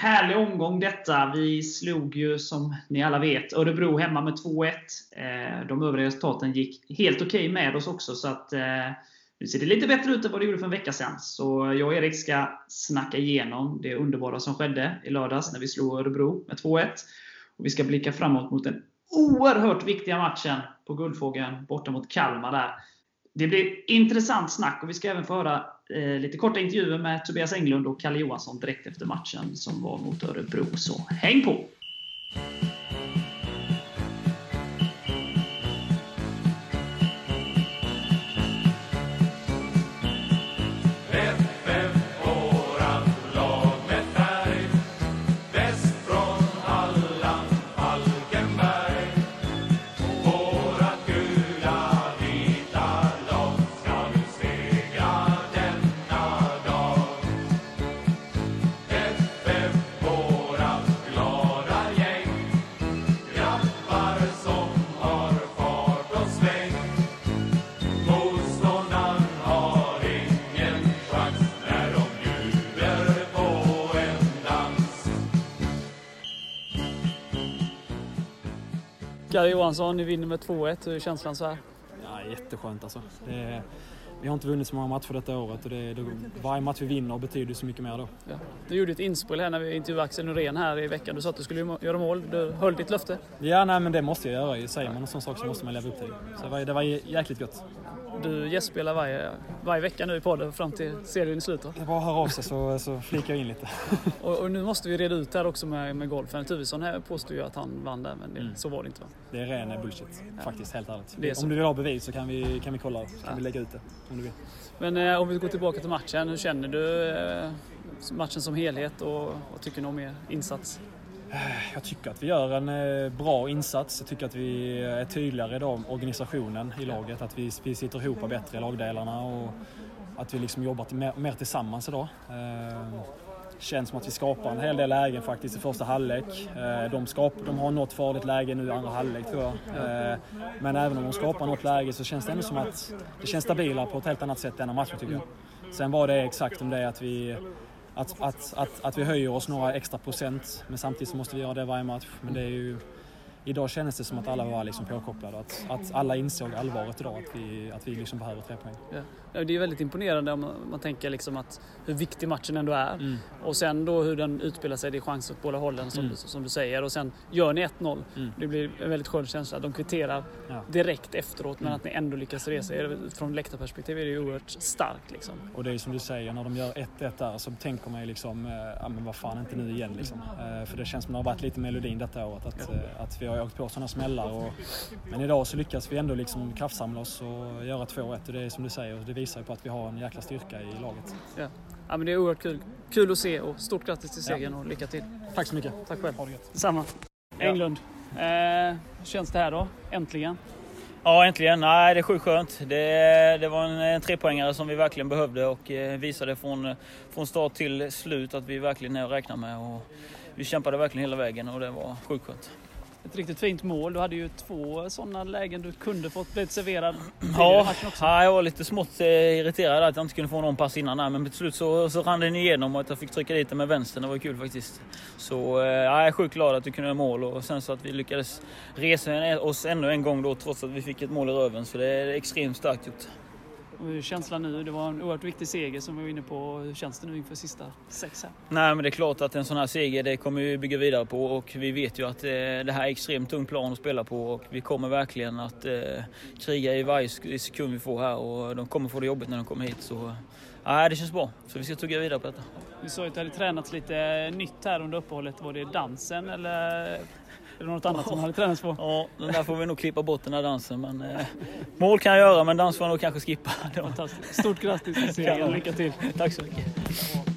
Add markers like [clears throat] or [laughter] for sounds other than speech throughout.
härlig omgång detta. Vi slog ju, som ni alla vet, Örebro hemma med 2-1. Eh, de övriga resultaten gick helt okej okay med oss också, så att eh, nu ser det lite bättre ut än vad det gjorde för en vecka sedan. Så jag och Erik ska snacka igenom det underbara som skedde i lördags när vi slog Örebro med 2-1. Och vi ska blicka framåt mot den oerhört viktiga matchen på Guldfågeln borta mot Kalmar. där. Det blir intressant snack och vi ska även få höra Eh, lite korta intervjuer med Tobias Englund och Kalle Johansson direkt efter matchen som var mot Örebro. Så häng på! Oskar Johansson, ni vinner med 2-1. Hur är känslan så här? Ja, jätteskönt alltså. Är, vi har inte vunnit så många matcher detta året och det, det, varje match vi vinner betyder så mycket mer då. Ja. Du gjorde ett inspel här när vi intervjuade Axel Norén här i veckan. Du sa att du skulle göra mål. Du höll ditt löfte. Ja, nej, men det måste jag göra. Säger man en sån sak så måste man leva upp till det. Så det var, det var jäkligt gott. Du gästspelar varje, varje vecka nu i podden fram till serien i slutet. Det är bara att höra av sig så, så flikar jag in lite. [laughs] och, och, nu måste vi reda ut här också med, med golfen. Tuvesson här påstår ju att han vann där, men det, mm. så var det inte va? Det är ren bullshit, ja. faktiskt, helt ärligt. Om du vill ha bevis så kan vi, kan vi kolla, kan ja. vi lägga ut det. Om du vill. Men eh, om vi går tillbaka till matchen, hur känner du eh, matchen som helhet och vad tycker du om er insats? Jag tycker att vi gör en eh, bra insats. Jag tycker att vi är tydligare i organisationen i laget. Att vi, vi sitter ihop bättre i lagdelarna och att vi liksom jobbar mer, mer tillsammans idag. Eh, känns som att vi skapar en hel del lägen faktiskt i första halvlek. Eh, de, skap, de har något farligt läge nu i andra halvlek tror jag. Eh, men även om de skapar något läge så känns det ändå som att det känns stabilare på ett helt annat sätt denna matchen tycker jag. Sen var det exakt om det att vi att, att, att, att vi höjer oss några extra procent men samtidigt så måste vi göra det varje match. Men det är ju idag kändes det som att alla var liksom påkopplade. Att, att alla insåg allvaret idag, att vi, att vi liksom behöver tre poäng. Yeah. Det är väldigt imponerande om man tänker liksom att hur viktig matchen ändå är. Mm. Och sen då hur den utspelar sig, det är chans åt båda hållen som, mm. du, som du säger. Och sen gör ni 1-0. Mm. Det blir en väldigt skön känsla. De kvitterar ja. direkt efteråt men mm. att ni ändå lyckas resa er. Från läktarperspektiv är det ju oerhört starkt. Liksom. Och det är som du säger, när de gör 1-1 där så tänker man ju liksom, eh, ja men vad fan inte nu igen liksom. Eh, för det känns som det har varit lite melodin detta året. Att. Eh, att vi har åkt på sådana smällar. Och, men idag så lyckas vi ändå liksom kraftsamla oss och göra 2-1 och det är som du säger, visar ju på att vi har en jäkla styrka i laget. Ja. Ja, men det är oerhört kul. Kul att se och stort grattis till segern ja. och lycka till. Tack så mycket. Tack själv. Ha det gött. Samma. Englund. Eh, hur känns det här då? Äntligen? Ja, äntligen. Nej, det är sjukt skönt. Det, det var en, en trepoängare som vi verkligen behövde och eh, visade från, från start till slut att vi verkligen är att räkna med. Och vi kämpade verkligen hela vägen och det var sjukt skönt ett riktigt fint mål. Du hade ju två sådana lägen du kunde fått blivit serverad ja. Ja, jag var lite smått eh, irriterad att jag inte kunde få någon pass innan där, men till slut så, så rann den igenom och att jag fick trycka dit den med vänstern. Det var kul faktiskt. Så eh, jag är sjukt glad att du kunde göra mål och sen så att vi lyckades resa oss ännu en gång då trots att vi fick ett mål i röven. Så det är extremt starkt gjort. Hur känslan nu? Det var en oerhört viktig seger som vi var inne på. Hur känns det nu inför sista sex här? Nej, men det är klart att en sån här seger det kommer vi bygga vidare på och vi vet ju att eh, det här är extremt tung plan att spela på och vi kommer verkligen att eh, kriga i varje sekund vi får här och de kommer få det jobbigt när de kommer hit. Så Nej, det känns bra. Så vi ska tugga vidare på detta. Du sa ju att det hade tränats lite nytt här under uppehållet. Var det dansen eller är det något annat som hade tränats på? Ja, den där får vi nog klippa bort den här dansen. Men, eh, mål kan jag göra, men dans får jag nog kanske skippa. Fantastiskt. Stort grattis till segern. Lycka till. Tack så mycket.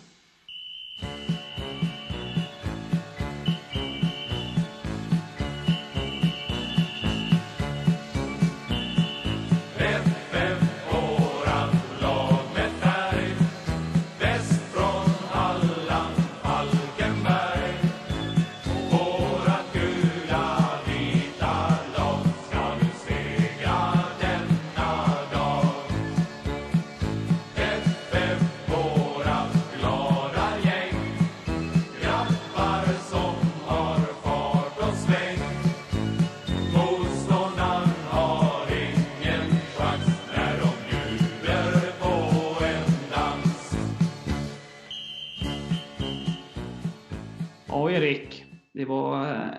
Ja, Erik. det var eh,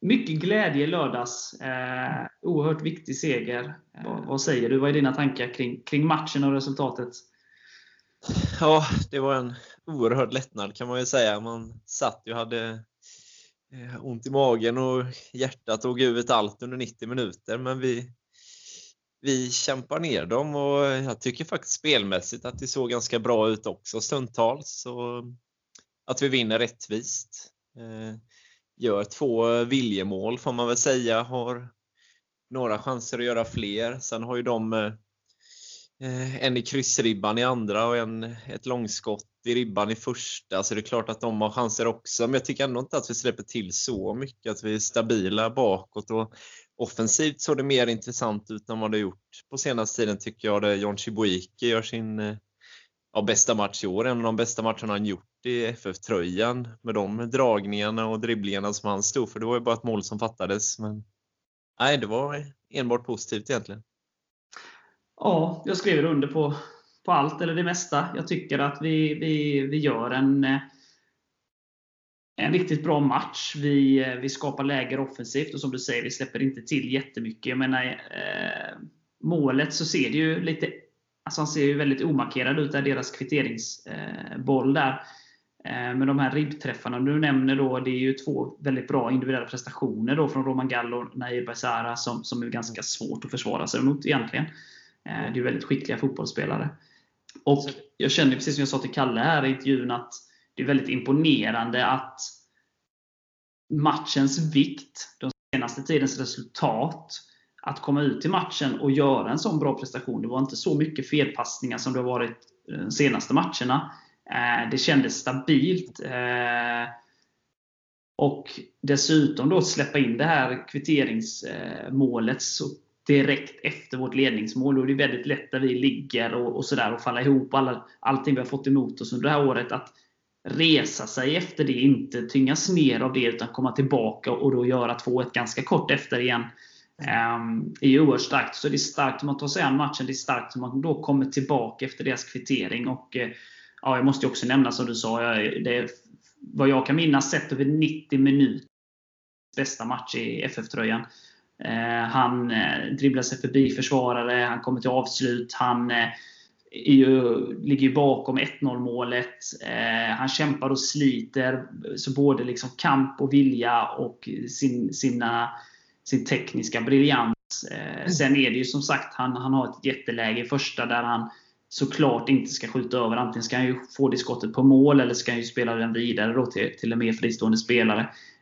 mycket glädje i lördags. Eh, oerhört viktig seger. Eh, vad, vad, säger du? Vad är dina tankar kring, kring matchen och resultatet? Ja, det var en oerhörd lättnad kan man ju säga. Man satt ju och hade eh, ont i magen och hjärtat tog ut allt under 90 minuter. Men vi, vi kämpar ner dem och jag tycker faktiskt spelmässigt att det såg ganska bra ut också stundtals. Så att vi vinner rättvist. Eh, gör två viljemål får man väl säga. Har några chanser att göra fler. Sen har ju de eh, en i kryssribban i andra och en, ett långskott i ribban i första. Så det är klart att de har chanser också. Men jag tycker ändå inte att vi släpper till så mycket. Att vi är stabila bakåt. Och offensivt såg det mer intressant ut än vad det gjort på senaste tiden tycker jag. Där John Chibuike gör sin eh, ja, bästa match i år. En av de bästa matcherna han gjort i FF-tröjan med de dragningarna och dribblingarna som han stod för. Det var ju bara ett mål som fattades. Men nej, det var enbart positivt egentligen. Ja, jag skriver under på, på allt, eller det mesta. Jag tycker att vi, vi, vi gör en, eh, en riktigt bra match. Vi, eh, vi skapar läger offensivt och som du säger, vi släpper inte till jättemycket. Jag menar, eh, målet så ser det ju lite Alltså han ser ju väldigt omarkerad ut, där deras kvitteringsboll eh, där. Eh, med de här ribbträffarna du nämner då, det är ju två väldigt bra individuella prestationer då från Roman Gallo och Nair Baisara som, som är ganska svårt att försvara sig mot egentligen. Eh, det är ju väldigt skickliga fotbollsspelare. Och jag känner precis som jag sa till Kalle här i intervjun att det är väldigt imponerande att matchens vikt, den senaste tidens resultat, att komma ut i matchen och göra en sån bra prestation. Det var inte så mycket felpassningar som det har varit de senaste matcherna. Eh, det kändes stabilt. Eh, och dessutom då släppa in det här kvitteringsmålet direkt efter vårt ledningsmål. Då är det väldigt lätt där vi ligger och, och sådär och falla ihop. Alla, allting vi har fått emot oss under det här året. Att resa sig efter det, inte tyngas ner av det utan komma tillbaka och då göra 2-1 ganska kort efter igen. Um, är ju oerhört starkt. Så det är starkt hur man tar sig an matchen. Det är starkt hur man då kommer tillbaka efter deras kvittering. Och, uh, ja, jag måste också nämna som du sa, jag, det, vad jag kan minnas sett över 90 minuter bästa match i FF-tröjan. Eh, han eh, dribblar sig förbi försvarare, han kommer till avslut, han uh, ju, ligger ju bakom 1-0 målet. Eh, han kämpar och sliter. Så både liksom kamp och vilja och sin, sina sin tekniska briljans. Eh, sen är det ju som sagt, han, han har ett jätteläge i första där han såklart inte ska skjuta över. Antingen ska han ju få det skottet på mål eller ska han ju spela den vidare då till, till en mer fristående spelare.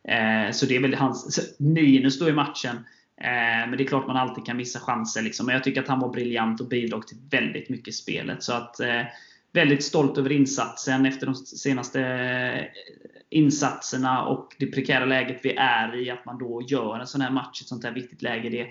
Eh, så det är väl hans minus då i matchen. Eh, men det är klart man alltid kan missa chanser. Liksom. Men jag tycker att han var briljant och bidrog till väldigt mycket i spelet. Så att, eh, väldigt stolt över insatsen efter de senaste eh, insatserna och det prekära läget vi är i. Att man då gör en sån här match, ett sånt här viktigt läge. Det,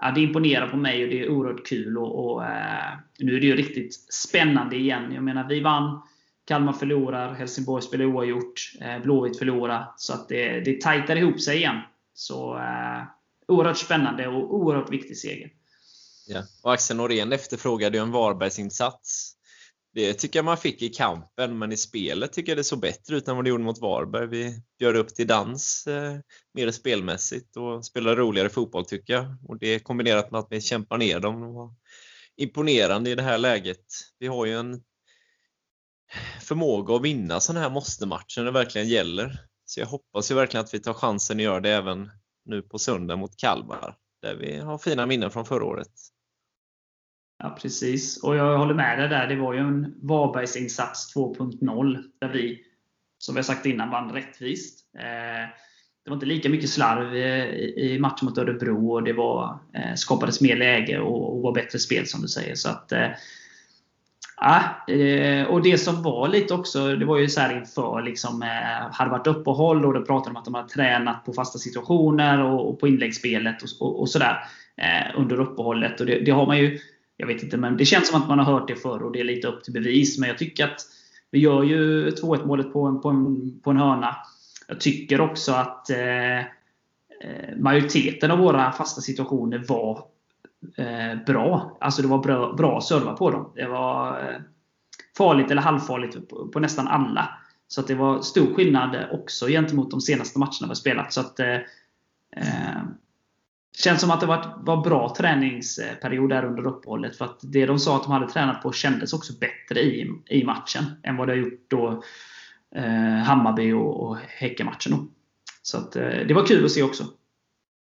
ja, det imponerar på mig och det är oerhört kul. Och, och eh, nu är det ju riktigt spännande igen. Jag menar, vi vann. Kalmar förlorar, Helsingborg spelar oavgjort, eh, Blåvitt förlorar. Så att det, det tajtar ihop sig igen. Så eh, oerhört spännande och oerhört viktig seger. Ja. Och Axel Norén efterfrågade ju en Varbergsinsats. Det tycker jag man fick i kampen, men i spelet tycker jag det såg bättre ut än vad det gjorde mot Varberg. Vi gör upp till dans eh, mer spelmässigt och spelar roligare fotboll tycker jag. Och det kombinerat med att vi kämpar ner dem var imponerande i det här läget. Vi har ju en förmåga att vinna sådana här måste-matcher när det verkligen gäller. Så jag hoppas ju verkligen att vi tar chansen att göra det även nu på söndag mot Kalmar, där vi har fina minnen från förra året. Ja, precis. Och jag håller med dig där. Det var ju en Varbergsinsats 2.0 där vi, som vi sagt innan, vann rättvist. Eh, det var inte lika mycket slarv eh, i matchen mot Örebro och det var, eh, skapades mer läge och var bättre spel som du säger. Så att, Ja, och det som var lite också, det var ju så här inför, liksom, hade varit uppehåll och då pratade de om att de hade tränat på fasta situationer och, på inläggsspelet och, och, och sådär under uppehållet. Och det, det, har man ju jag vet inte, men det känns som att man har hört det förr och det är lite upp till bevis. Men jag tycker att vi gör ju 2-1 målet på en, på, en, på en hörna. Jag tycker också att eh, eh, majoriteten av våra fasta situationer var eh, bra. Alltså det var bra, bra servar på dem. Det var eh, farligt eller halvfarligt på, på nästan alla. Så att det var stor skillnad också gentemot de senaste matcherna vi spelat. Så att, eh, eh, känns som att det var, var bra träningsperiod där under uppehållet. För att det de sa att de hade tränat på kändes också bättre i, i matchen än vad det har gjort då eh, Hammarby och, och Häckenmatchen. Så att, eh, det var kul att se också.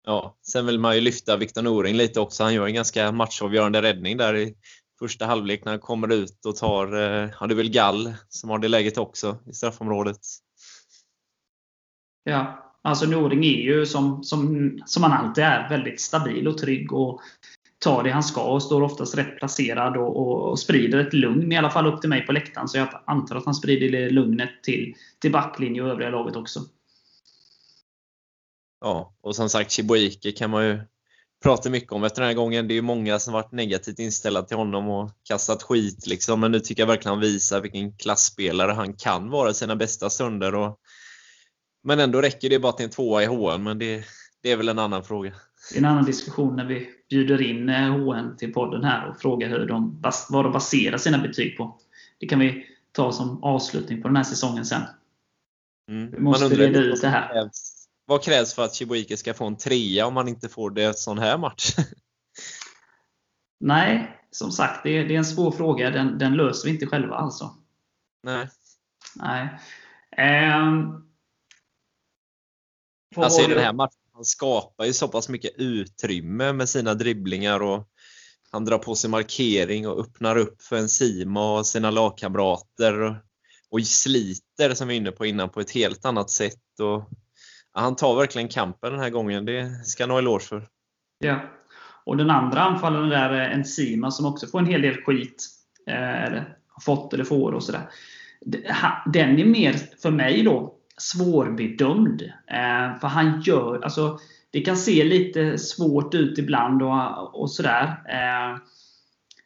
Ja, sen vill man ju lyfta Viktor Noring lite också. Han gör en ganska matchavgörande räddning där i första halvlek när han kommer ut och tar, eh, ja det är väl Gall som har det läget också i straffområdet. Ja, alltså Noring är ju som, som, som han alltid är, väldigt stabil och trygg och tar det han ska och står oftast rätt placerad och, och, och sprider ett lugn, i alla fall upp till mig på läktaren. Så jag antar att han sprider det lugnet till, till backlinje och övriga laget också. Ja, och som sagt Chibuike kan man ju prata mycket om efter den här gången. Det är ju många som varit negativt inställda till honom och kastat skit liksom. Men nu tycker jag verkligen han visar vilken klassspelare han kan vara i sina bästa stunder. Och, men ändå räcker det bara till en tvåa i HN, men det, det är väl en annan fråga. Det är en annan diskussion när vi bjuder in HN till podden här och frågar hur de, vad de baserar sina betyg på. Det kan vi ta som avslutning på den här säsongen sen. Mm. Vi måste reda ut det här. Vad krävs för att Chibuike ska få en trea om man inte får det en sån här match? [laughs] Nej, som sagt, det är, det är en svår fråga. Den, den, löser vi inte själva alltså. Nej. Nej. Um, alltså i den här matchen, han skapar ju så pass mycket utrymme med sina dribblingar och han drar på sig markering och öppnar upp för en Sima och sina lagkamrater och, och sliter, som vi var inne på innan, på ett helt annat sätt. Och han tar verkligen kampen den här gången. Det ska han ha eloge för. Ja. Och den andra anfallaren där är Enzima som också får en hel del skit. Eh, eller har fått eller får och sådär. Den är mer, för mig då, svårbedömd. Eh, för han gör, alltså det kan se lite svårt ut ibland och, och sådär. Eh,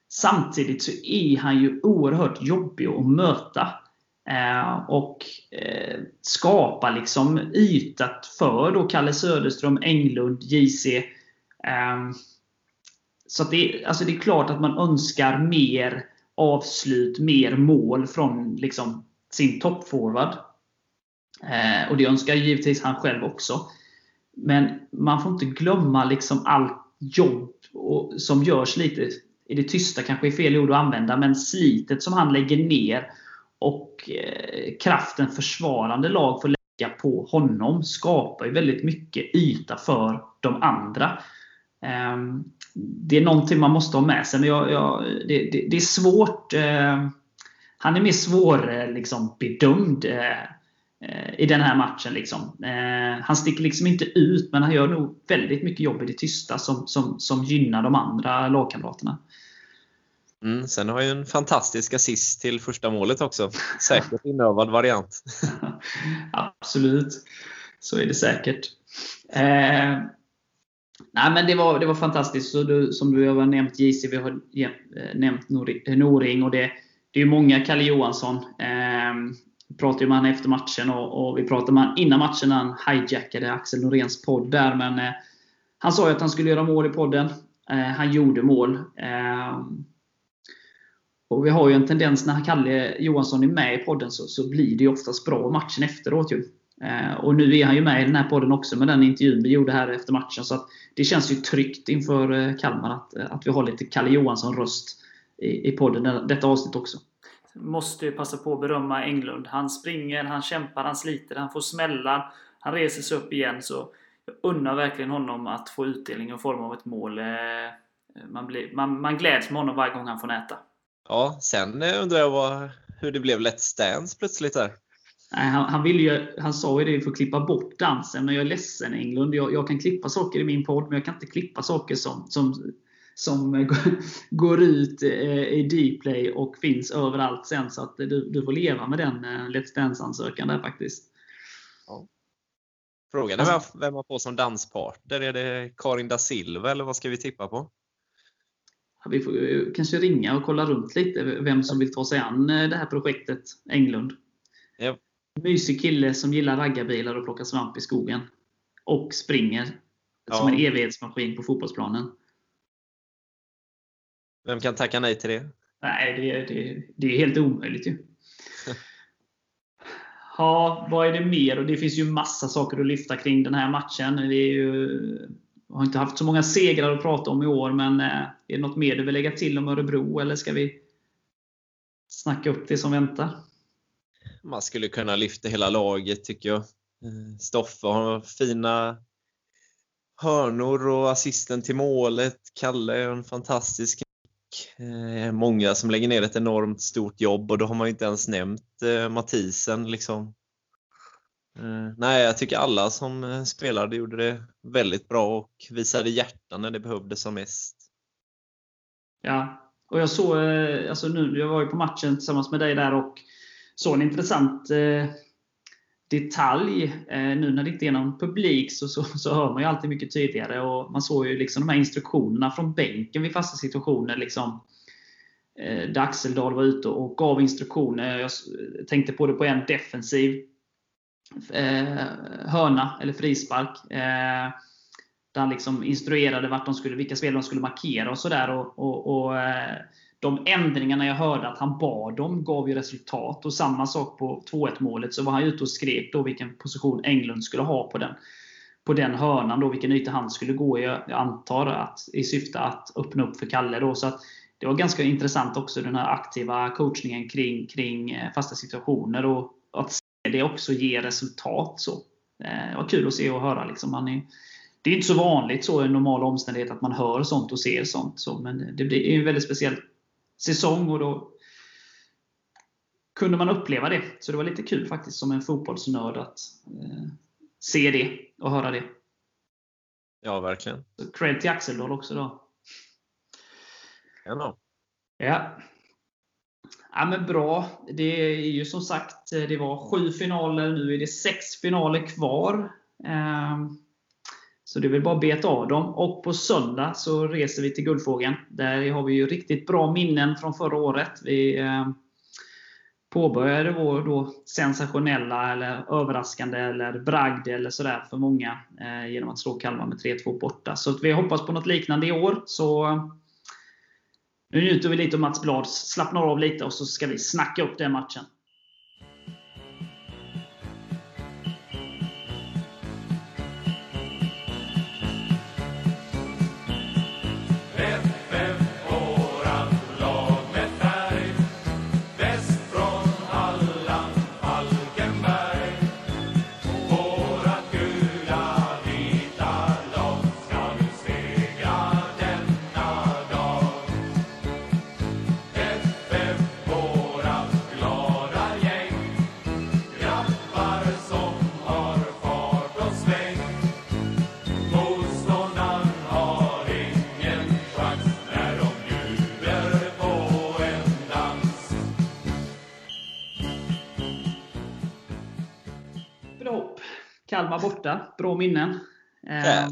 samtidigt så är han ju oerhört jobbig att möta. Eh, och eh, skapa liksom yta för då Kalle Söderström, Englund, JC. Eh, så det, alltså det är klart att man önskar mer avslut, mer mål från liksom sin toppforward. Eh, och det önskar givetvis han själv också. Men man får inte glömma liksom allt jobb som görs lite i det tysta, kanske är fel ord att använda, men slitet som han lägger ner och eh, kraften försvarande lag får lägga på honom skapar ju väldigt mycket yta för de andra. Eh, det är någonting man måste ha med sig, men jag, jag, det, det, det, är svårt. Eh, han är mer svår eh, liksom, bedömd eh, i den här matchen. Liksom. Han sticker liksom inte ut, men han gör nog väldigt mycket jobb i det tysta som, som, som gynnar de andra lagkamraterna. Mm, sen har ju en fantastisk assist till första målet också. Säkert inövad variant. [laughs] Absolut. Så är det säkert. Eh, nej, men det, var, det var fantastiskt. Så du, som du har nämnt JC, vi har eh, nämnt Noring. Och det, det är många Kalle Johansson. Eh, vi pratade med honom efter matchen och, och, vi pratade med honom innan matchen när han hijackade Axel Noréns podd där. Men eh, han sa ju att han skulle göra mål i podden. Eh, han gjorde mål. Eh, och Vi har ju en tendens när Kalle Johansson är med i podden så, så blir det ju oftast bra matchen efteråt. Ju. Eh, och nu är han ju med i den här podden också med den intervjun vi gjorde här efter matchen. Så det känns ju tryggt inför eh, Kalmar att, att vi har lite Kalle Johansson-röst i, i podden detta avsnitt också. Måste ju passa på att berömma Englund. Han springer, han kämpar, han sliter, han får smällar. Han reser sig upp igen. Så jag unnar verkligen honom att få utdelning i form av ett mål. Man, blir, man, man gläds med honom varje gång han får näta. Ja, sen eh, undrar jag vad, hur det blev Let's Dance plötsligt där. Nej, han, han, vill ju, han sa ju det för att klippa bort dansen, men jag är ledsen Englund. Jag, jag kan klippa saker i min podd, men jag kan inte klippa saker som, som, som [laughs] går ut eh, i Dplay och finns överallt sen. Så att du, du får leva med den eh, Let's Dance-ansökan där faktiskt. Ja. Frågan är alltså, vem man får som danspartner. Är det Karin da Silva eller vad ska vi tippa på? Vi får kanske ringa och kolla runt lite vem som vill ta sig an eh, det här projektet Englund. Ja. Mysig kille som gillar raggarbilar och plocka svamp i skogen. Och springer ja. som en evighetsmaskin på fotbollsplanen. Vem kan tacka nej till det? Nej, det, det, det är helt omöjligt ju. [laughs] Ja, vad är det mer? Och det finns ju massa saker att lyfta kring den här matchen. Vi ju, har inte haft så många segrar att prata om i år, men är det något mer du vill lägga till om Örebro, eller ska vi snacka upp det som väntar? Man skulle kunna lyfta hela laget tycker jag. Stoffe har fina hörnor och assisten till målet. Kalle är en fantastisk eh, Eh, många som lägger ner ett enormt stort jobb och då har man ju inte ens nämnt eh, Mathisen. Liksom. Eh, nej, jag tycker alla som spelade gjorde det väldigt bra och visade hjärta när det behövdes som mest. Ja, och jag såg, alltså nu, jag var ju på matchen tillsammans med dig där och såg en intressant detalj. Eh, nu när det inte är någon publik så, så, så hör man ju alltid mycket tydligare. Och man såg ju liksom de här instruktionerna från bänken vid fasta situationer. Liksom, eh, där Axeldal var ute och gav instruktioner. Jag tänkte på det på en defensiv eh, hörna, eller frispark. Eh, där han liksom instruerade vart de skulle, vilka spelare de skulle markera och sådär. Och, och, och eh, de ändringarna jag hörde att han bad om gav ju resultat. Och samma sak på 2-1 målet, så var han ute och skrek då vilken position Englund skulle ha på den, på den hörnan, då, vilken yta han skulle gå i. Jag antar att i syfte att öppna upp för Kalle. Då, så att det var ganska intressant också, den här aktiva coachningen kring, kring eh, fasta situationer. Och att se det också ge resultat. Så. Eh, det var kul att se och höra. Liksom. Man är, det är inte så vanligt så i normala omständigheter att man hör sånt och ser sånt. Så, men det är en väldigt speciell säsong och då kunde man uppleva det. Så det var lite kul faktiskt som en fotbollsnörd att eh, se det och höra det. Ja, verkligen. Så cred till Axeldal också då. Ja, ja. Ja, men bra. Det är ju som sagt, det var sju finaler, nu är det sex finaler kvar. Ehm, så det är väl bara att beta av dem. Och på söndag så reser vi till Guldfågeln. Där har vi ju riktigt bra minnen från förra året. Vi eh, påbörjade vår då sensationella, eller överraskande, eller bragd eller sådär för många eh, genom att slå Kalmar med 3-2 borta. Så vi hoppas på något liknande i år. Så eh, nu njuter vi lite av Mats Blad, slappnar av lite och så ska vi snacka upp den matchen. Kalmar borta. Bra minnen. Eh,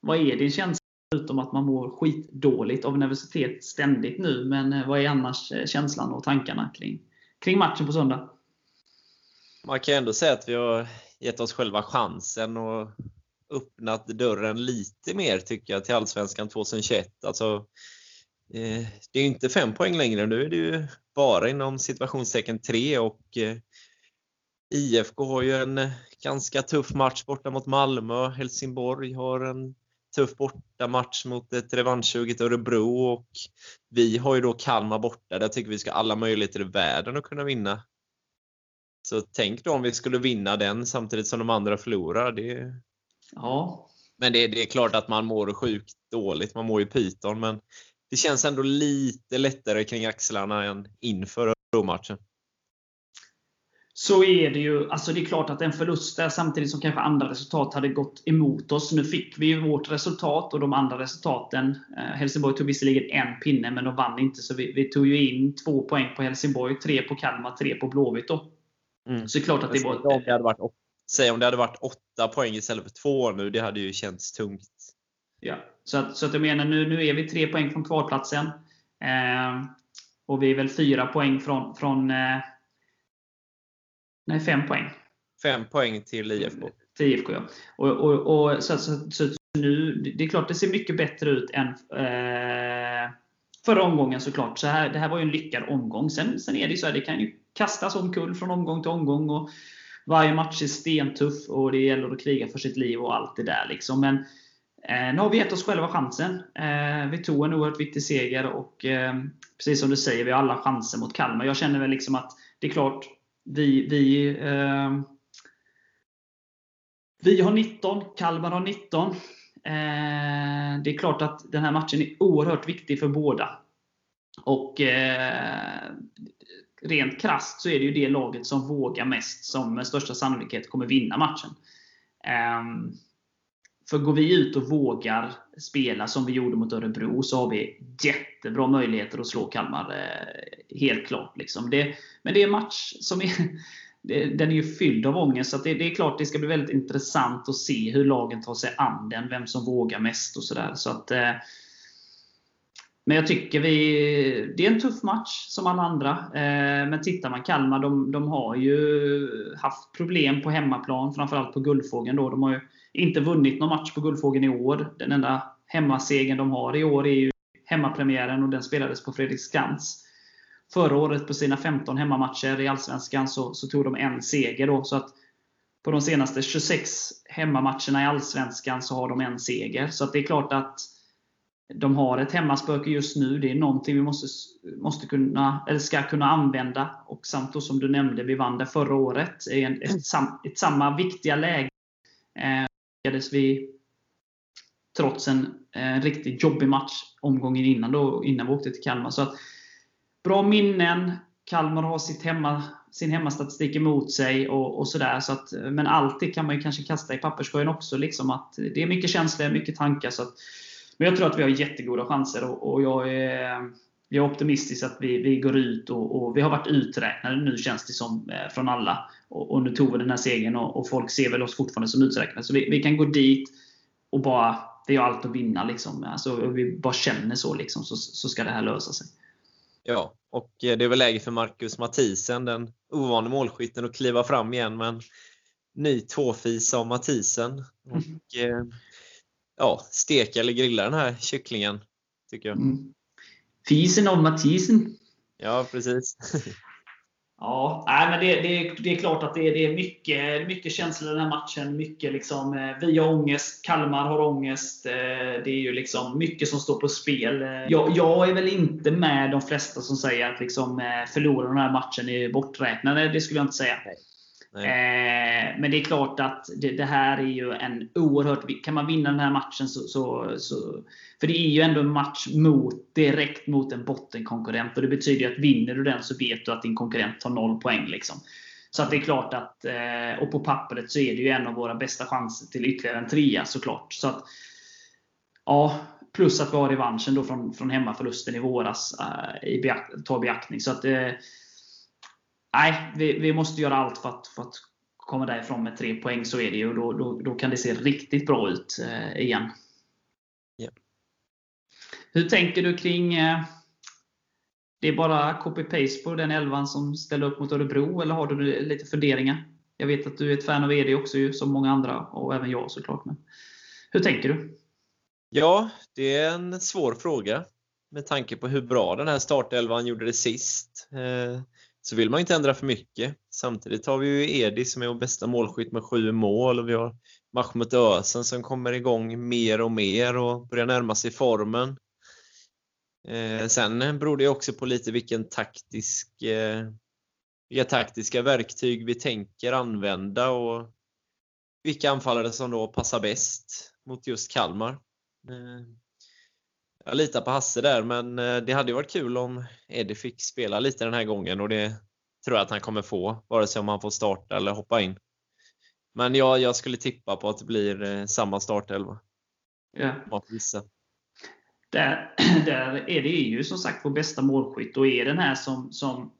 vad är din känsla, förutom att man mår skitdåligt av nervositet ständigt nu? Men eh, vad är annars eh, känslan och tankarna kring, kring matchen på söndag? Man kan ändå säga att vi har gett oss själva chansen och öppnat dörren lite mer tycker jag till Allsvenskan 2021. Alltså, eh, det är inte fem poäng längre. Nu är det ju bara inom situationstecken tre och IFK har ju en ganska tuff match borta mot Malmö. Helsingborg har en tuff bortamatch mot ett revanschsuget Örebro och vi har ju då Kalmar borta. Där tycker vi ska alla möjligheter i världen att kunna vinna. Så tänk då om vi skulle vinna den samtidigt som de andra förlorar. Det... Ja. Men det, det är klart att man mår sjukt dåligt. Man mår ju pyton, men det känns ändå lite lättare kring axlarna än inför Örebro-matchen så är det ju, alltså det är klart att en förlust där samtidigt som kanske andra resultat hade gått emot oss. Nu fick vi ju vårt resultat och de andra resultaten. Eh, Helsingborg tog visserligen en pinne, men de vann inte. Så vi, vi tog ju in två poäng på Helsingborg, tre på Kalmar, tre på Blåvitt då. Mm. Så det är klart att det var... Om det hade varit, säg om det hade varit åtta poäng istället för två nu, det hade ju känts tungt. Ja, så att, så att jag menar nu, nu är vi tre poäng från kvalplatsen. Eh, och vi är väl fyra poäng från, från eh, Nej, fem poäng. Fem poäng till IFK. Till IFK, ja. Och, och, och så, så, så, nu, det är klart det ser mycket bättre ut än eh, förra omgången såklart. Så här, det här var ju en lyckad omgång. Sen, sen är det så här, det kan ju kastas omkull från omgång till omgång. Och varje match är stentuff och det gäller att kriga för sitt liv och allt det där. Liksom. Men eh, nu har vi gett oss själva chansen. Eh, vi tog en oerhört viktig seger och eh, precis som du säger, vi har alla chanser mot Kalmar. Jag känner väl liksom att det är klart, vi, vi, eh, vi har 19, Kalmar har 19. Eh, det är klart att den här matchen är oerhört viktig för båda. Och eh, rent krast så är det ju det laget som vågar mest som med största sannolikhet kommer vinna matchen. Eh, för går vi ut och vågar spela som vi gjorde mot Örebro så har vi jättebra möjligheter att slå Kalmar. Eh, helt klart. Liksom. Det, men det är en match som är [laughs] den är ju fylld av ångest. Så det, det, är klart det ska bli väldigt intressant att se hur lagen tar sig an den. Vem som vågar mest och sådär. Så att, eh, men jag tycker vi... Det är en tuff match som alla andra. Eh, men tittar man Kalmar, de, de har ju haft problem på hemmaplan. Framförallt på Guldfågeln. Då. De har ju inte vunnit någon match på Guldfågeln i år. Den enda hemmasegern de har i år är ju hemmapremiären och den spelades på Fredriksskans. Förra året på sina 15 hemmamatcher i Allsvenskan så, så tog de en seger. Då, så att på de senaste 26 hemmamatcherna i Allsvenskan så har de en seger. Så att det är klart att de har ett hemmaspöke just nu. Det är någonting vi måste, måste kunna, eller ska kunna använda. Och samt då som du nämnde, vi vann det förra året i ett, ett, ett, samma viktiga läge. Eh, vi, trots en eh, riktigt jobbig match omgången innan, då, innan vi åkte till Kalmar. Så att, bra minnen. Kalmar har sitt hemma, sin hemmastatistik emot sig och, och sådär. Så att, men alltid kan man ju kanske kasta i papperskorgen också. Liksom att det är mycket känslor, mycket tankar. Så att, men jag tror att vi har jättegoda chanser och, och jag, är, jag är optimistisk att vi, vi går ut och, och, vi har varit uträknade nu känns det som eh, från alla. Och, och nu tog vi den här segern och, och, folk ser väl oss fortfarande som uträknade. Så vi, vi kan gå dit och bara, vi har allt att vinna. Liksom. Alltså, vi bara känner så, liksom, så, så ska det här lösa sig. Ja, och det är väl läge för Marcus Mathisen, den ovane målskytten, att kliva fram igen med en ny tvåfis av Mathisen. Och, mm. ja, steka eller grilla den här kycklingen, tycker jag. Mm. Fisen av Mathisen. Ja, precis. [laughs] Ja, nej, men det, det, det, är klart att det är, det är mycket, mycket känslor i den här matchen. Mycket liksom, eh, vi har ångest, Kalmar har ångest. Eh, det är ju liksom mycket som står på spel. Eh, jag, jag är väl inte med de flesta som säger att liksom, förlora den här matchen är borträknade. Det skulle jag inte säga. Eh, men det är klart att det, det, här är ju en oerhört... Kan man vinna den här matchen så, så, så, För det är ju ändå en match mot, direkt mot en bottenkonkurrent. Och det betyder ju att vinner du den så vet du att din konkurrent tar noll poäng. Liksom. Så att det är klart att... Eh, och på pappret så är det ju en av våra bästa chanser till ytterligare en trea såklart. Så att, ja, plus att vi har revanschen då från, från hemmaförlusten i våras eh, i beakt, ta beaktning. Så att, eh, nej, vi, vi, måste göra allt för att, för att komma därifrån med tre poäng. Så är det ju. Då, då, då kan det se riktigt bra ut eh, igen. Yeah. Hur tänker du kring... Eh, det är bara copy-paste på den elvan som ställer upp mot Örebro, eller har du lite funderingar? Jag vet att du är ett fan av ED också, som många andra, och även jag såklart. Men hur tänker du? Ja, det är en svår fråga med tanke på hur bra den här startelvan gjorde det sist. Så vill man inte ändra för mycket. Samtidigt har vi ju Edi som är vår bästa målskytt med sju mål och vi har Mahmut Ösen som kommer igång mer och mer och börjar närma sig formen. Eh, sen beror det också på lite vilken taktisk, eh, vilka taktiska verktyg vi tänker använda och vilka anfallare som då passar bäst mot just Kalmar. Eh, jag litar på Hasse där, men eh, det hade ju varit kul om Eddie fick spela lite den här gången och det tror jag att han kommer få, vare sig om han får starta eller hoppa in. Men jag, jag skulle tippa på att det blir eh, samma startelva. Ja. Där, [clears throat] där är det ju som sagt vår bästa målskytt och är den här som, som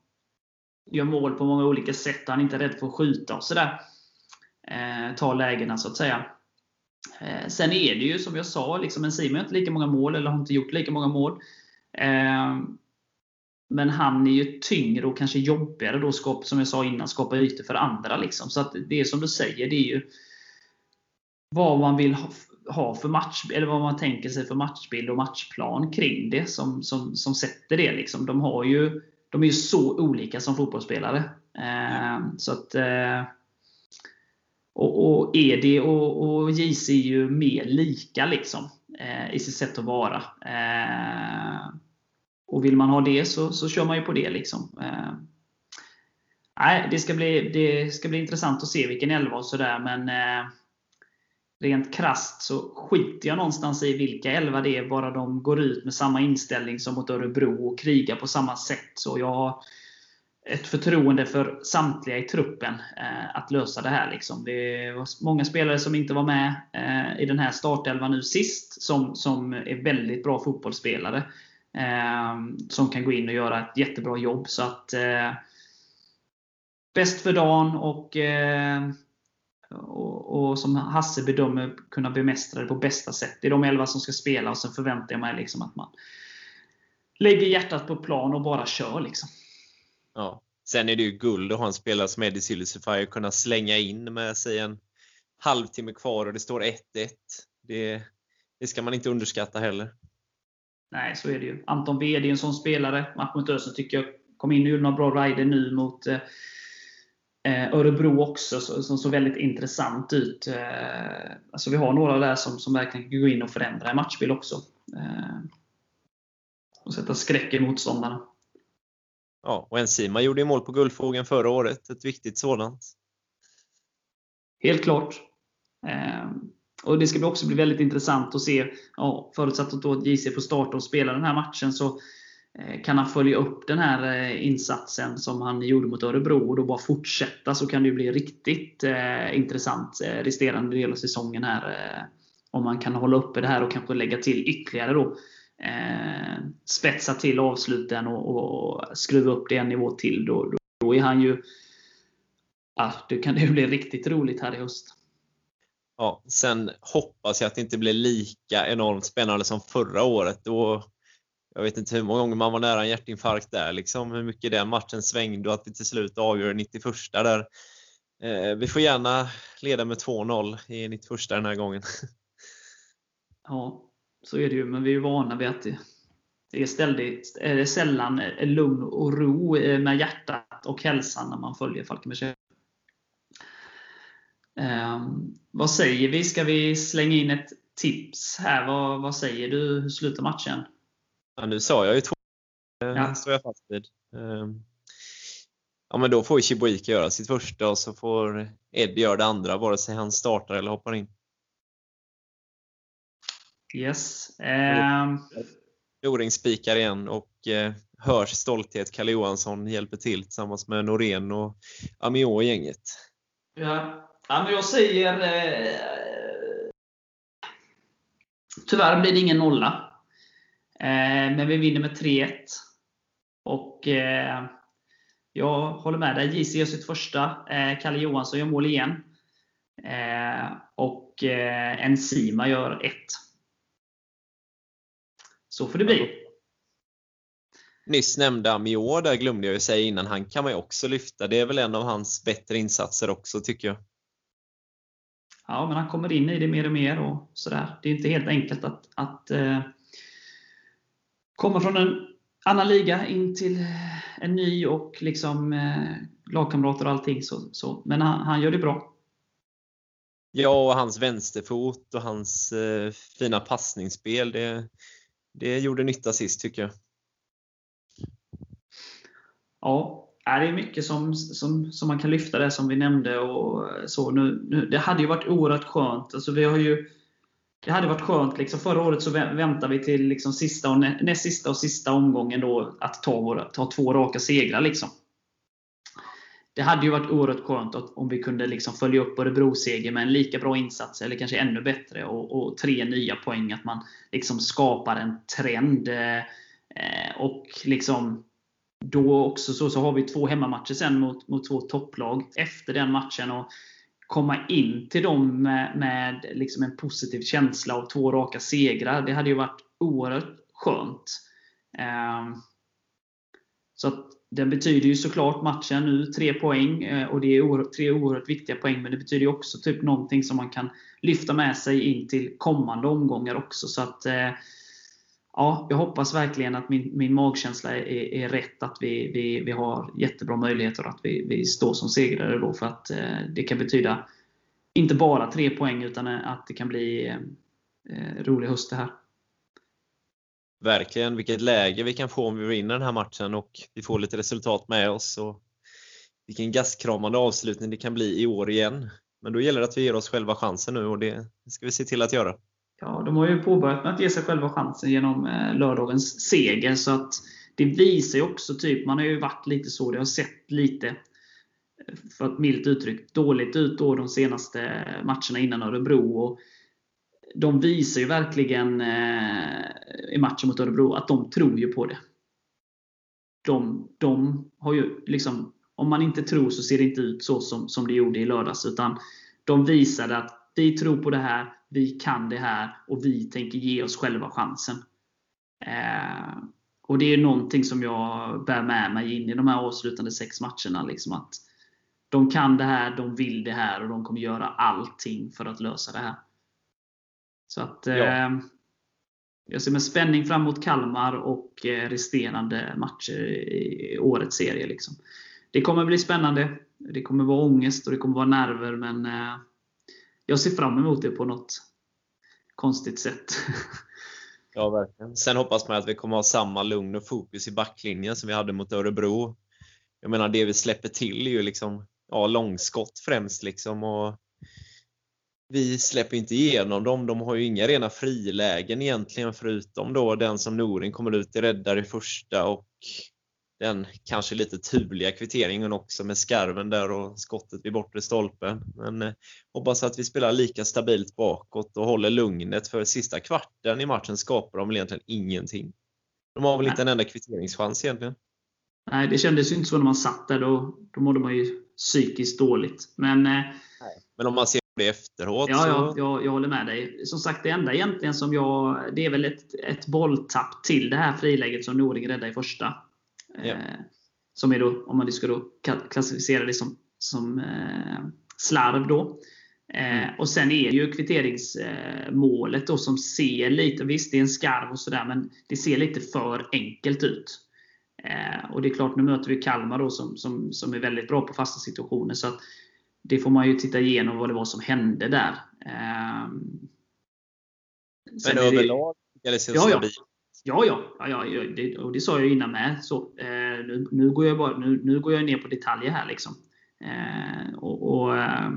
gör mål på många olika sätt. Han är inte rädd för att skjuta och sådär. Eh, ta lägena så att säga. Eh, sen är det ju som jag sa, liksom, Simon har inte lika många mål, eller har inte gjort lika många mål. Eh, men han är ju tyngre och kanske jobbigare då, skap, som jag sa innan, skapa ytor för andra. Liksom. Så att det är som du säger, det är ju vad man vill ha, för match, eller vad man tänker sig för matchbild och matchplan kring det som, som, som sätter det. Liksom. De har ju de är ju så olika som fotbollsspelare. så att, och, och Edi och, och JC är ju mer lika liksom, eh, i sitt sätt att vara. Eh, och vill man ha det så, så kör man ju på det. liksom. Eh, nej, det ska, bli, det ska bli intressant att se vilken elva och sådär, men eh, rent krast så skiter jag någonstans i vilka elva det är, bara de går ut med samma inställning som mot Örebro och krigar på samma sätt. Så jag har ett förtroende för samtliga i truppen eh, att lösa det här. Liksom. Det var många spelare som inte var med eh, i den här startelvan nu sist, som, som är väldigt bra fotbollsspelare. Eh, som kan gå in och göra ett jättebra jobb. Så att eh, bäst för dagen och, eh, och, och, som Hasse bedömer kunna bemästra det på bästa sätt. Det är de elva som ska spela och sen förväntar jag mig liksom att man lägger hjärtat på plan och bara kör. Liksom. Ja. Sen är det ju guld att ha en spelare som Eddie Silicifier kunna slänga in med sig en halvtimme kvar och det står 1-1. Det, det ska man inte underskatta heller. Nej, så är det ju. Anton Wede är en sån spelare. Match mot Ösen tycker jag kom in och gjorde några bra rider nu mot eh, eh Örebro också, som såg väldigt intressant ut. Eh, alltså vi har några där som, som verkligen kan gå in och förändra en matchbild också. Eh, och sätta skräck i motståndarna. Ja, och Enzima gjorde ju mål på Guldfågeln förra året. Ett viktigt sådant. Helt klart. Ehm, och Det ska också bli väldigt intressant att se, ja, förutsatt att JC får starta och spela den här matchen, så eh, kan han följa upp den här eh, insatsen som han gjorde mot Örebro och då bara fortsätta så kan det bli riktigt eh, intressant eh, resterande del av säsongen här. Eh, om man kan hålla uppe det här och kanske lägga till ytterligare då. Eh, spetsa till avsluten och, och skruva upp det en nivå till. Då, då, då är han ju... Ja, det kan det bli riktigt roligt här i höst. Ja, sen hoppas jag att det inte blir lika enormt spännande som förra året. Då jag vet inte hur många gånger man var nära en hjärtinfarkt där, liksom, hur mycket den matchen svängde och att vi till slut avgör 91 där. Eh, vi får gärna leda med 2-0 i 91 den här gången. [laughs] Ja, så är det ju, men vi är vana vid att det, är, ställigt, är det sällan lugn och ro med hjärtat och hälsan när man följer Falkenbergs eh, Vad säger vi? Ska vi slänga in ett tips här? Vad, vad säger du? Hur slutar matchen? Ja, nu sa jag ju två. Eh, ja. står jag fast vid. Ehm, ja, men då får Chibuika göra sitt första och så får Eddie göra det andra, vare sig han startar eller hoppar in. Yes. Um... spikar igen och eh, Hörs stolthet, Kalle Johansson hjälper till tillsammans med Norén och Amiot i gänget. Ja. ja, men jag säger... Eh, tyvärr blir det ingen nolla. Eh, men vi vinner med 3-1. Och eh, jag håller med dig. JC gör sitt första. Eh, Kalle Johansson gör mål igen. Och Enzima gör 1. Så får det bli. Nyss nämnda Amior, där glömde jag ju säga innan, han kan man ju också lyfta. Det är väl en av hans bättre insatser också, tycker jag. Ja, men han kommer in i det mer och mer. och sådär. Det är inte helt enkelt att, att komma från en annan liga in till en ny och liksom eh, lagkamrater och allting. Så, så. Men han, han, gör det bra. Ja, och hans vänsterfot och hans eh, fina passningsspel. Det, det gjorde nytta sist tycker jag. Ja, det är mycket som, som, som man kan lyfta det som vi nämnde. och så nu, nu Det hade ju varit oerhört skönt. Alltså vi har ju det hade varit skönt. Liksom, förra året så väntade vi till liksom sista och näst sista och sista omgången då att ta, våra, ta två raka segrar. Liksom. Det hade ju varit oerhört skönt om vi kunde liksom följa upp Örebro-seger med en lika bra insats, eller kanske ännu bättre, och, och tre nya poäng. Att man liksom skapar en trend. Eh, och liksom då också så, så har vi två hemmamatcher sen mot, mot två topplag efter den matchen. Och komma in till dem med, med liksom en positiv känsla av två raka segrar. Det hade ju varit oerhört skönt. Eh, så att den betyder ju såklart matchen nu tre poäng eh, och det är oerhört, tre oerhört viktiga poäng. Men det betyder ju också typ någonting som man kan lyfta med sig in till kommande omgångar också. Så att eh, ja, jag hoppas verkligen att min, min magkänsla är, är rätt. Att vi, vi, vi har jättebra möjligheter att vi, vi står som segrare då. För att eh, det kan betyda inte bara tre poäng utan att det kan bli eh, rolig höst det här. Verkligen, vilket läge vi kan få om vi vinner den här matchen och vi får lite resultat med oss. Och vilken gastkramande avslutning det kan bli i år igen. Men då gäller det att vi ger oss själva chansen nu och det ska vi se till att göra. Ja, de har ju påbörjat med att ge sig själva chansen genom eh, lördagens seger. Så att det visar ju också, typ, man har ju varit lite så, det har sett lite, eh, för att milt uttryckt, dåligt ut då de senaste eh, matcherna innan Örebro. Och de visar ju verkligen eh, i matchen mot Örebro att de tror ju på det. De, de har ju liksom, om man inte tror så ser det inte ut så som, som det gjorde i lördags. Utan de visade att vi tror på det här, vi kan det här och vi tänker ge oss själva chansen. Eh, och Det är någonting som jag bär med mig in i de här avslutande sex matcherna. Liksom att de kan det här, de vill det här och de kommer göra allting för att lösa det här. Så att ja. eh, Jag ser med spänning fram emot Kalmar och eh, resterande matcher i årets serie. Liksom. Det kommer bli spännande. Det kommer vara ångest och det kommer vara nerver, men eh, jag ser fram emot det på något konstigt sätt. [laughs] Ja, verkligen. Sen hoppas man att vi kommer ha samma lugn och fokus i backlinjen som vi hade mot Örebro. Jag menar, det vi släpper till är ju liksom ja, långskott främst. Liksom, och vi släpper inte igenom dem. De har ju inga rena frilägen egentligen förutom då den som Norin kommer ut i räddar i första och den kanske lite turliga kvitteringen också med skarven där och skottet vid bortre stolpen. Men eh, hoppas att vi spelar lika stabilt bakåt och håller lugnet för sista kvarten i matchen skapar de väl egentligen ingenting. De har väl Nej. inte en enda kvitteringschans egentligen. Nej, det kändes ju inte så när man satt där. Då, då mådde man ju psykiskt dåligt. Men, eh, Men om man ser det efteråt. Ja, ja jag, jag håller med dig. Som sagt, det enda egentligen som jag... Det är väl ett, ett bolltapp till det här friläget som Noring räddade i första. Ja. Eh, som är då, om man ska då klassificera det som, som eh, slarv då. Eh, mm. och sen är ju kvitteringsmålet då som ser lite, visst det är en skarv och sådär, men det ser lite för enkelt ut. Eh, och det är klart, nu möter vi Kalmar då som, som, som är väldigt bra på fasta situationer. Så att det får man ju titta igenom vad det var som hände där. Eh, men överlag? Det, ja, ja. Ja, ja. ja, ja det, och det sa jag innan med. Så, eh, nu, nu, går jag bara, nu, nu går jag ner på detaljer här. Liksom. Eh, och, och eh,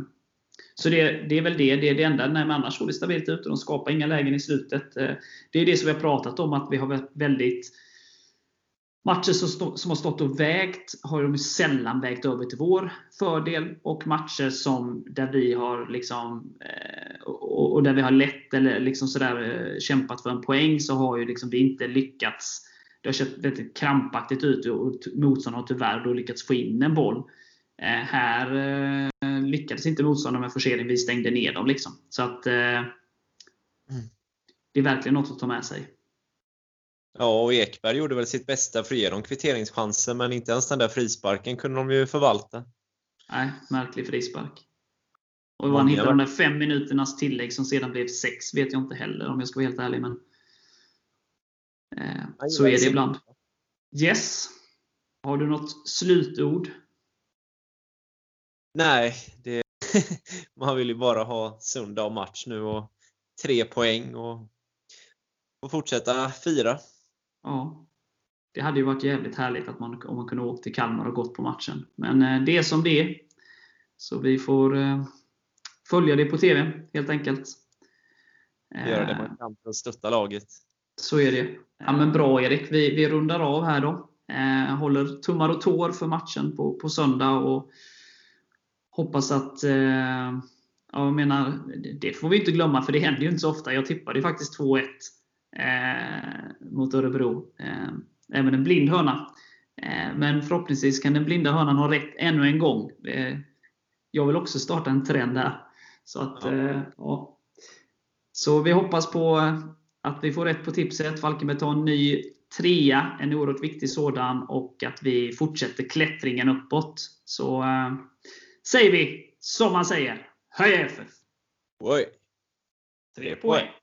så det, det, är väl det. Det är det enda. Nej, men annars såg det stabilt ut och de skapar inga lägen i slutet. Eh, det är det som vi har pratat om, att vi har varit väldigt Matcher som, stå, som har stått och vägt har de sällan vägt över till vår fördel. Och matcher som, där vi har liksom, eh, och, och, där vi har lätt eller liksom sådär, eh, kämpat för en poäng så har ju liksom vi inte lyckats. Det har sett väldigt krampaktigt ut och motståndaren har tyvärr då lyckats få in en boll. Eh, här eh, lyckades inte motståndaren med forcering. Vi stängde ner dem. Liksom. Så att eh, mm. Det är verkligen något att ta med sig. Ja, och Ekberg gjorde väl sitt bästa för att ge dem kvitteringschanser, men inte ens den där frisparken kunde de ju förvalta. Nej, märklig frispark. Och vad han hittade de där fem minuternas tillägg som sedan blev sex vet jag inte heller om jag ska vara helt ärlig. Men, eh, så är det ibland. Yes. Har du något slutord? Nej, det, [laughs] man vill ju bara ha söndag och match nu och tre poäng och, och fortsätta fira. Ja. Det hade ju varit jävligt härligt att man, om man kunde åka till Kalmar och gått på matchen. Men eh, det är som det är. Så vi får eh, följa det på TV, helt enkelt. Göra det man kan för att stötta laget. Så är det. Ja, men bra Erik, vi, vi rundar av här då. Eh, håller tummar och tår för matchen på, på söndag och hoppas att eh, jag menar, det får vi inte glömma för det händer ju inte så ofta. Jag tippade ju faktiskt 2-1 eh, mot Örebro. Eh, även en blind hörna. Eh, men förhoppningsvis kan den blinda hörnan ha rätt ännu en gång. Eh, jag vill också starta en trend där. Så, att, ja. Eh, ja. så vi hoppas på att vi får rätt på tipset. Falkenberg tar en ny trea, en oerhört viktig sådan, och att vi fortsätter klättringen uppåt. Så äh, säger vi som man säger. Höj FF! Oj! Tre poäng!